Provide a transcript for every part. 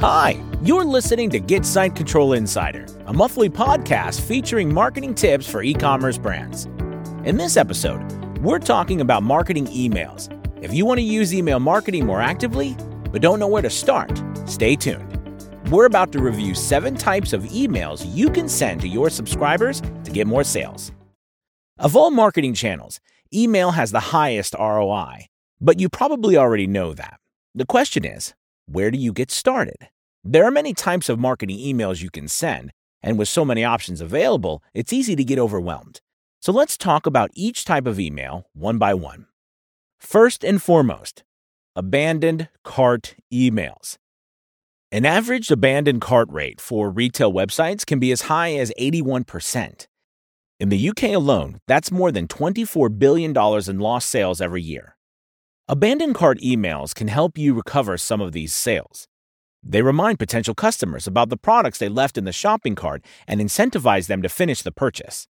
Hi, you're listening to Get Site Control Insider, a monthly podcast featuring marketing tips for e commerce brands. In this episode, we're talking about marketing emails. If you want to use email marketing more actively, but don't know where to start, stay tuned. We're about to review seven types of emails you can send to your subscribers to get more sales. Of all marketing channels, email has the highest ROI, but you probably already know that. The question is, where do you get started? There are many types of marketing emails you can send, and with so many options available, it's easy to get overwhelmed. So let's talk about each type of email one by one. First and foremost, abandoned cart emails. An average abandoned cart rate for retail websites can be as high as 81%. In the UK alone, that's more than $24 billion in lost sales every year. Abandoned cart emails can help you recover some of these sales. They remind potential customers about the products they left in the shopping cart and incentivize them to finish the purchase.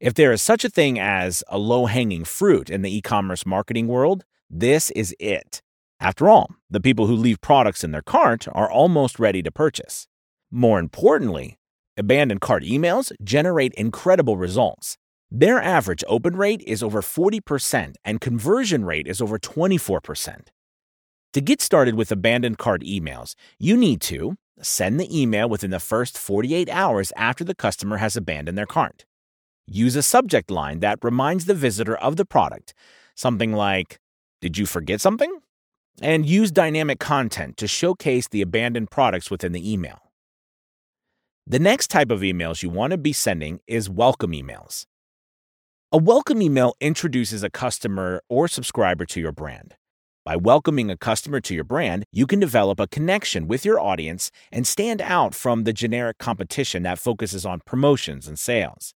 If there is such a thing as a low hanging fruit in the e commerce marketing world, this is it. After all, the people who leave products in their cart are almost ready to purchase. More importantly, abandoned cart emails generate incredible results. Their average open rate is over 40% and conversion rate is over 24%. To get started with abandoned cart emails, you need to send the email within the first 48 hours after the customer has abandoned their cart. Use a subject line that reminds the visitor of the product, something like, Did you forget something? And use dynamic content to showcase the abandoned products within the email. The next type of emails you want to be sending is welcome emails. A welcome email introduces a customer or subscriber to your brand. By welcoming a customer to your brand, you can develop a connection with your audience and stand out from the generic competition that focuses on promotions and sales.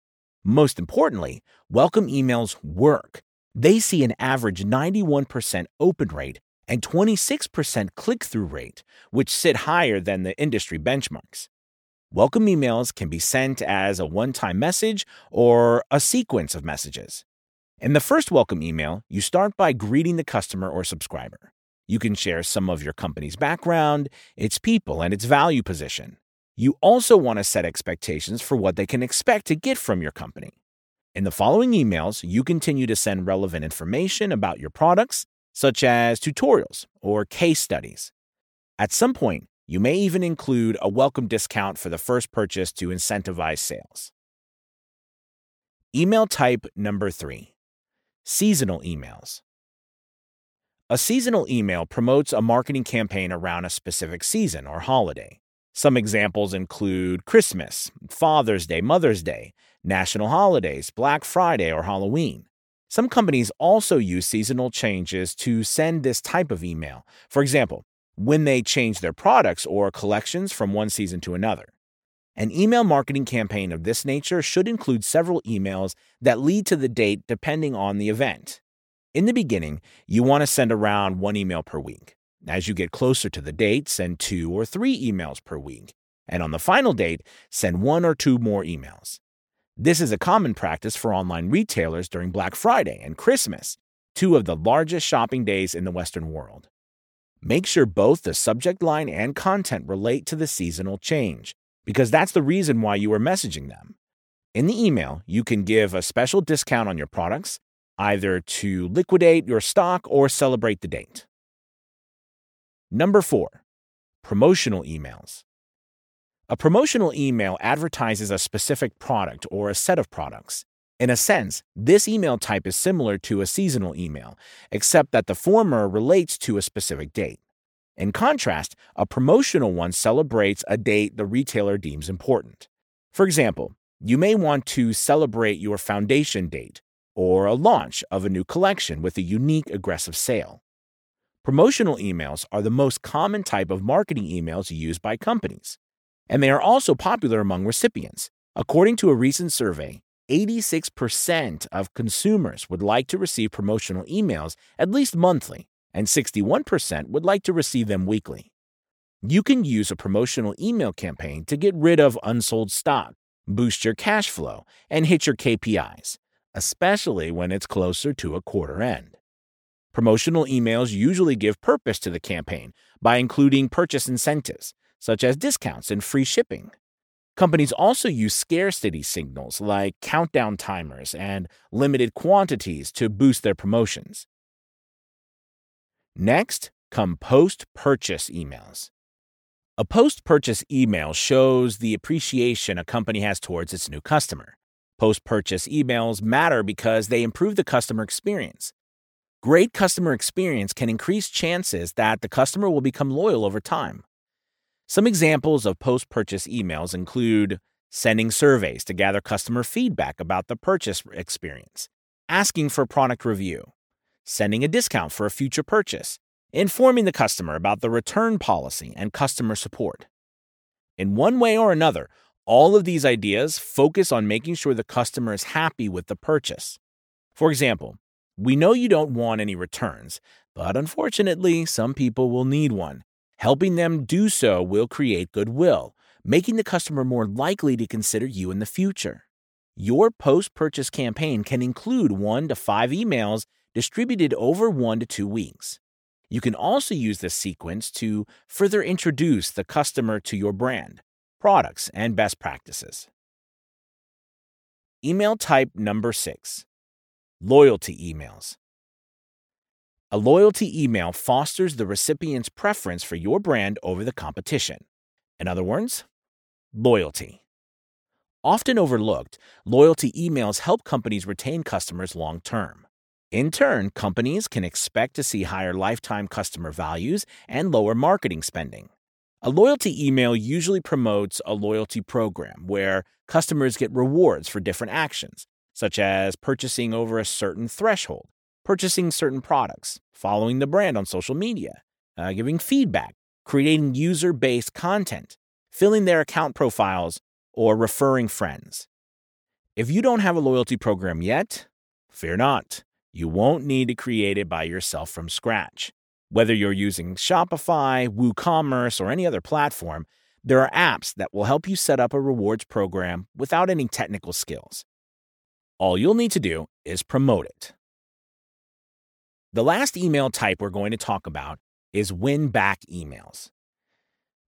Most importantly, welcome emails work. They see an average 91% open rate and 26% click through rate, which sit higher than the industry benchmarks. Welcome emails can be sent as a one time message or a sequence of messages. In the first welcome email, you start by greeting the customer or subscriber. You can share some of your company's background, its people, and its value position. You also want to set expectations for what they can expect to get from your company. In the following emails, you continue to send relevant information about your products, such as tutorials or case studies. At some point, you may even include a welcome discount for the first purchase to incentivize sales. Email type number three Seasonal emails. A seasonal email promotes a marketing campaign around a specific season or holiday. Some examples include Christmas, Father's Day, Mother's Day, national holidays, Black Friday, or Halloween. Some companies also use seasonal changes to send this type of email. For example, when they change their products or collections from one season to another. An email marketing campaign of this nature should include several emails that lead to the date depending on the event. In the beginning, you want to send around one email per week. As you get closer to the date, send two or three emails per week. And on the final date, send one or two more emails. This is a common practice for online retailers during Black Friday and Christmas, two of the largest shopping days in the Western world. Make sure both the subject line and content relate to the seasonal change because that's the reason why you are messaging them. In the email, you can give a special discount on your products, either to liquidate your stock or celebrate the date. Number four, promotional emails. A promotional email advertises a specific product or a set of products. In a sense, this email type is similar to a seasonal email, except that the former relates to a specific date. In contrast, a promotional one celebrates a date the retailer deems important. For example, you may want to celebrate your foundation date or a launch of a new collection with a unique aggressive sale. Promotional emails are the most common type of marketing emails used by companies, and they are also popular among recipients. According to a recent survey, 86% of consumers would like to receive promotional emails at least monthly, and 61% would like to receive them weekly. You can use a promotional email campaign to get rid of unsold stock, boost your cash flow, and hit your KPIs, especially when it's closer to a quarter end. Promotional emails usually give purpose to the campaign by including purchase incentives, such as discounts and free shipping. Companies also use scarcity signals like countdown timers and limited quantities to boost their promotions. Next come post purchase emails. A post purchase email shows the appreciation a company has towards its new customer. Post purchase emails matter because they improve the customer experience. Great customer experience can increase chances that the customer will become loyal over time. Some examples of post purchase emails include sending surveys to gather customer feedback about the purchase experience, asking for product review, sending a discount for a future purchase, informing the customer about the return policy and customer support. In one way or another, all of these ideas focus on making sure the customer is happy with the purchase. For example, we know you don't want any returns, but unfortunately, some people will need one. Helping them do so will create goodwill, making the customer more likely to consider you in the future. Your post purchase campaign can include one to five emails distributed over one to two weeks. You can also use this sequence to further introduce the customer to your brand, products, and best practices. Email type number six loyalty emails. A loyalty email fosters the recipient's preference for your brand over the competition. In other words, loyalty. Often overlooked, loyalty emails help companies retain customers long term. In turn, companies can expect to see higher lifetime customer values and lower marketing spending. A loyalty email usually promotes a loyalty program where customers get rewards for different actions, such as purchasing over a certain threshold purchasing certain products, following the brand on social media, uh, giving feedback, creating user based content, filling their account profiles, or referring friends. If you don't have a loyalty program yet, fear not. You won't need to create it by yourself from scratch. Whether you're using Shopify, WooCommerce, or any other platform, there are apps that will help you set up a rewards program without any technical skills. All you'll need to do is promote it. The last email type we're going to talk about is win back emails.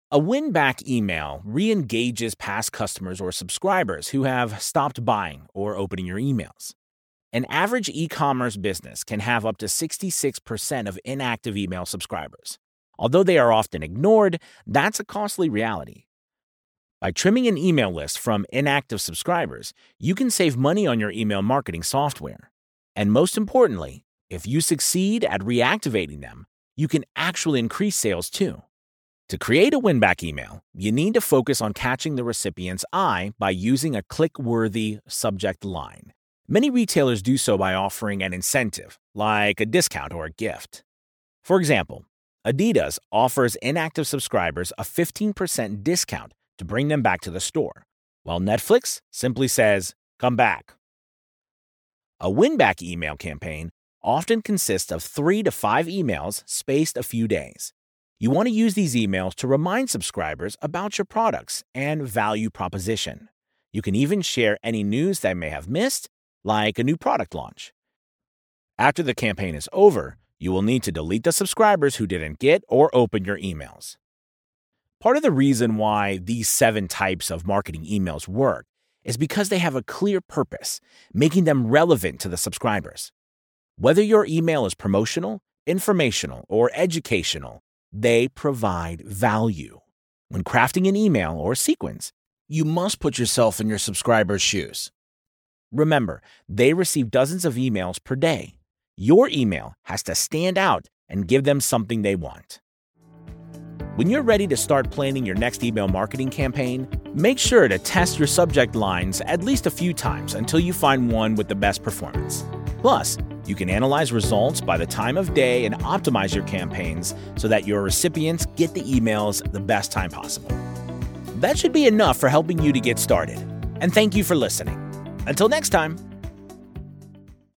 A win back email re engages past customers or subscribers who have stopped buying or opening your emails. An average e commerce business can have up to 66% of inactive email subscribers. Although they are often ignored, that's a costly reality. By trimming an email list from inactive subscribers, you can save money on your email marketing software. And most importantly, if you succeed at reactivating them, you can actually increase sales too. To create a winback email, you need to focus on catching the recipient's eye by using a click worthy subject line. Many retailers do so by offering an incentive, like a discount or a gift. For example, Adidas offers inactive subscribers a 15% discount to bring them back to the store, while Netflix simply says, Come back. A winback email campaign often consist of three to five emails spaced a few days. You want to use these emails to remind subscribers about your products and value proposition. You can even share any news they may have missed, like a new product launch. After the campaign is over, you will need to delete the subscribers who didn't get or open your emails. Part of the reason why these seven types of marketing emails work is because they have a clear purpose, making them relevant to the subscribers. Whether your email is promotional, informational, or educational, they provide value. When crafting an email or sequence, you must put yourself in your subscribers' shoes. Remember, they receive dozens of emails per day. Your email has to stand out and give them something they want. When you're ready to start planning your next email marketing campaign, make sure to test your subject lines at least a few times until you find one with the best performance. Plus, you can analyze results by the time of day and optimize your campaigns so that your recipients get the emails the best time possible. That should be enough for helping you to get started. And thank you for listening. Until next time.